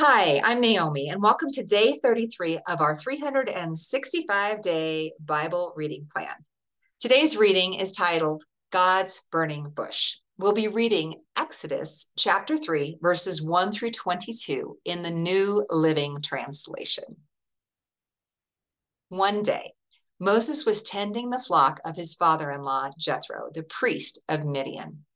Hi, I'm Naomi, and welcome to day 33 of our 365 day Bible reading plan. Today's reading is titled God's Burning Bush. We'll be reading Exodus chapter 3, verses 1 through 22 in the New Living Translation. One day, Moses was tending the flock of his father in law, Jethro, the priest of Midian.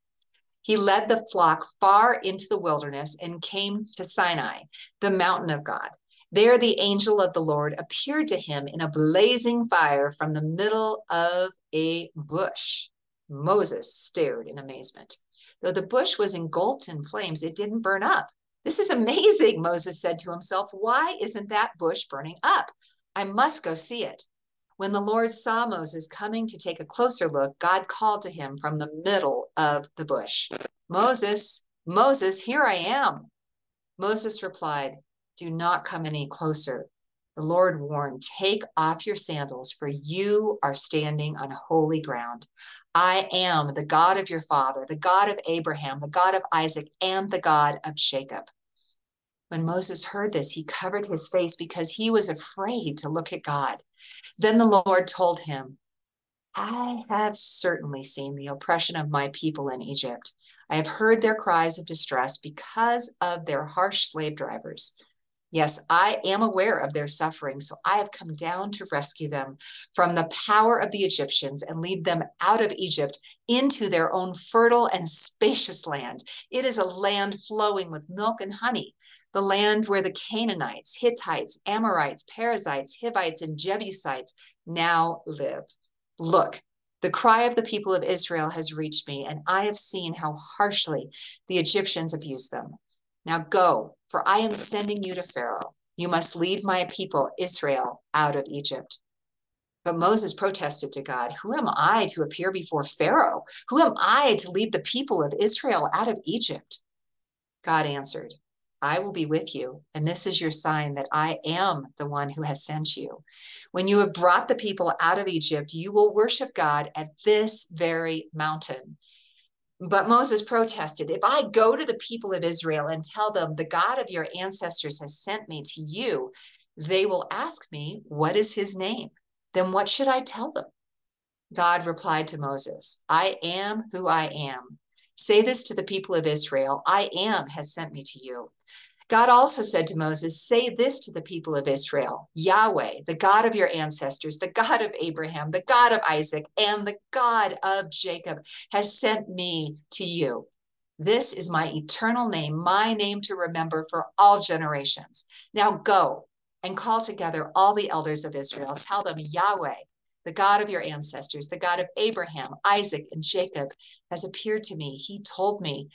He led the flock far into the wilderness and came to Sinai, the mountain of God. There, the angel of the Lord appeared to him in a blazing fire from the middle of a bush. Moses stared in amazement. Though the bush was engulfed in flames, it didn't burn up. This is amazing, Moses said to himself. Why isn't that bush burning up? I must go see it. When the Lord saw Moses coming to take a closer look, God called to him from the middle of the bush Moses, Moses, here I am. Moses replied, Do not come any closer. The Lord warned, Take off your sandals, for you are standing on holy ground. I am the God of your father, the God of Abraham, the God of Isaac, and the God of Jacob. When Moses heard this, he covered his face because he was afraid to look at God. Then the Lord told him, I have certainly seen the oppression of my people in Egypt. I have heard their cries of distress because of their harsh slave drivers. Yes, I am aware of their suffering, so I have come down to rescue them from the power of the Egyptians and lead them out of Egypt into their own fertile and spacious land. It is a land flowing with milk and honey the land where the Canaanites, Hittites, Amorites, Perizzites, Hivites, and Jebusites now live. Look, the cry of the people of Israel has reached me, and I have seen how harshly the Egyptians abuse them. Now go, for I am sending you to Pharaoh. You must lead my people, Israel, out of Egypt. But Moses protested to God, Who am I to appear before Pharaoh? Who am I to lead the people of Israel out of Egypt? God answered, I will be with you, and this is your sign that I am the one who has sent you. When you have brought the people out of Egypt, you will worship God at this very mountain. But Moses protested If I go to the people of Israel and tell them, the God of your ancestors has sent me to you, they will ask me, What is his name? Then what should I tell them? God replied to Moses, I am who I am. Say this to the people of Israel I am has sent me to you. God also said to Moses, Say this to the people of Israel Yahweh, the God of your ancestors, the God of Abraham, the God of Isaac, and the God of Jacob has sent me to you. This is my eternal name, my name to remember for all generations. Now go and call together all the elders of Israel. Tell them, Yahweh, the God of your ancestors, the God of Abraham, Isaac, and Jacob, has appeared to me. He told me,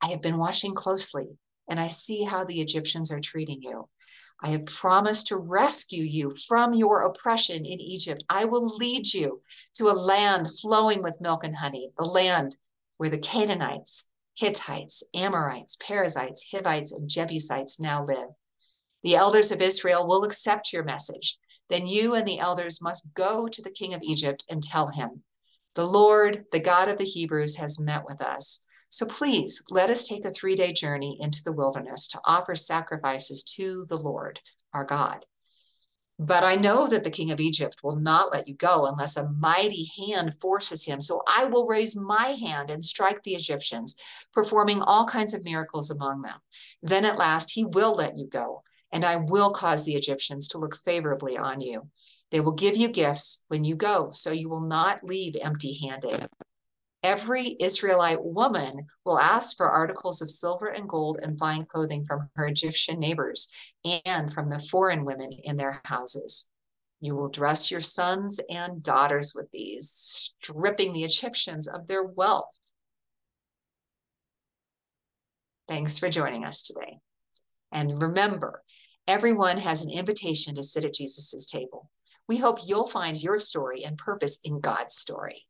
I have been watching closely and I see how the Egyptians are treating you. I have promised to rescue you from your oppression in Egypt. I will lead you to a land flowing with milk and honey, the land where the Canaanites, Hittites, Amorites, Perizzites, Hivites, and Jebusites now live. The elders of Israel will accept your message. Then you and the elders must go to the king of Egypt and tell him, The Lord, the God of the Hebrews, has met with us. So please let us take a three day journey into the wilderness to offer sacrifices to the Lord our God. But I know that the king of Egypt will not let you go unless a mighty hand forces him. So I will raise my hand and strike the Egyptians, performing all kinds of miracles among them. Then at last he will let you go, and I will cause the Egyptians to look favorably on you. They will give you gifts when you go, so you will not leave empty handed every Israelite woman will ask for articles of silver and gold and fine clothing from her Egyptian neighbors and from the foreign women in their houses. You will dress your sons and daughters with these, stripping the Egyptians of their wealth. Thanks for joining us today. And remember, everyone has an invitation to sit at Jesus' table. We hope you'll find your story and purpose in God's story.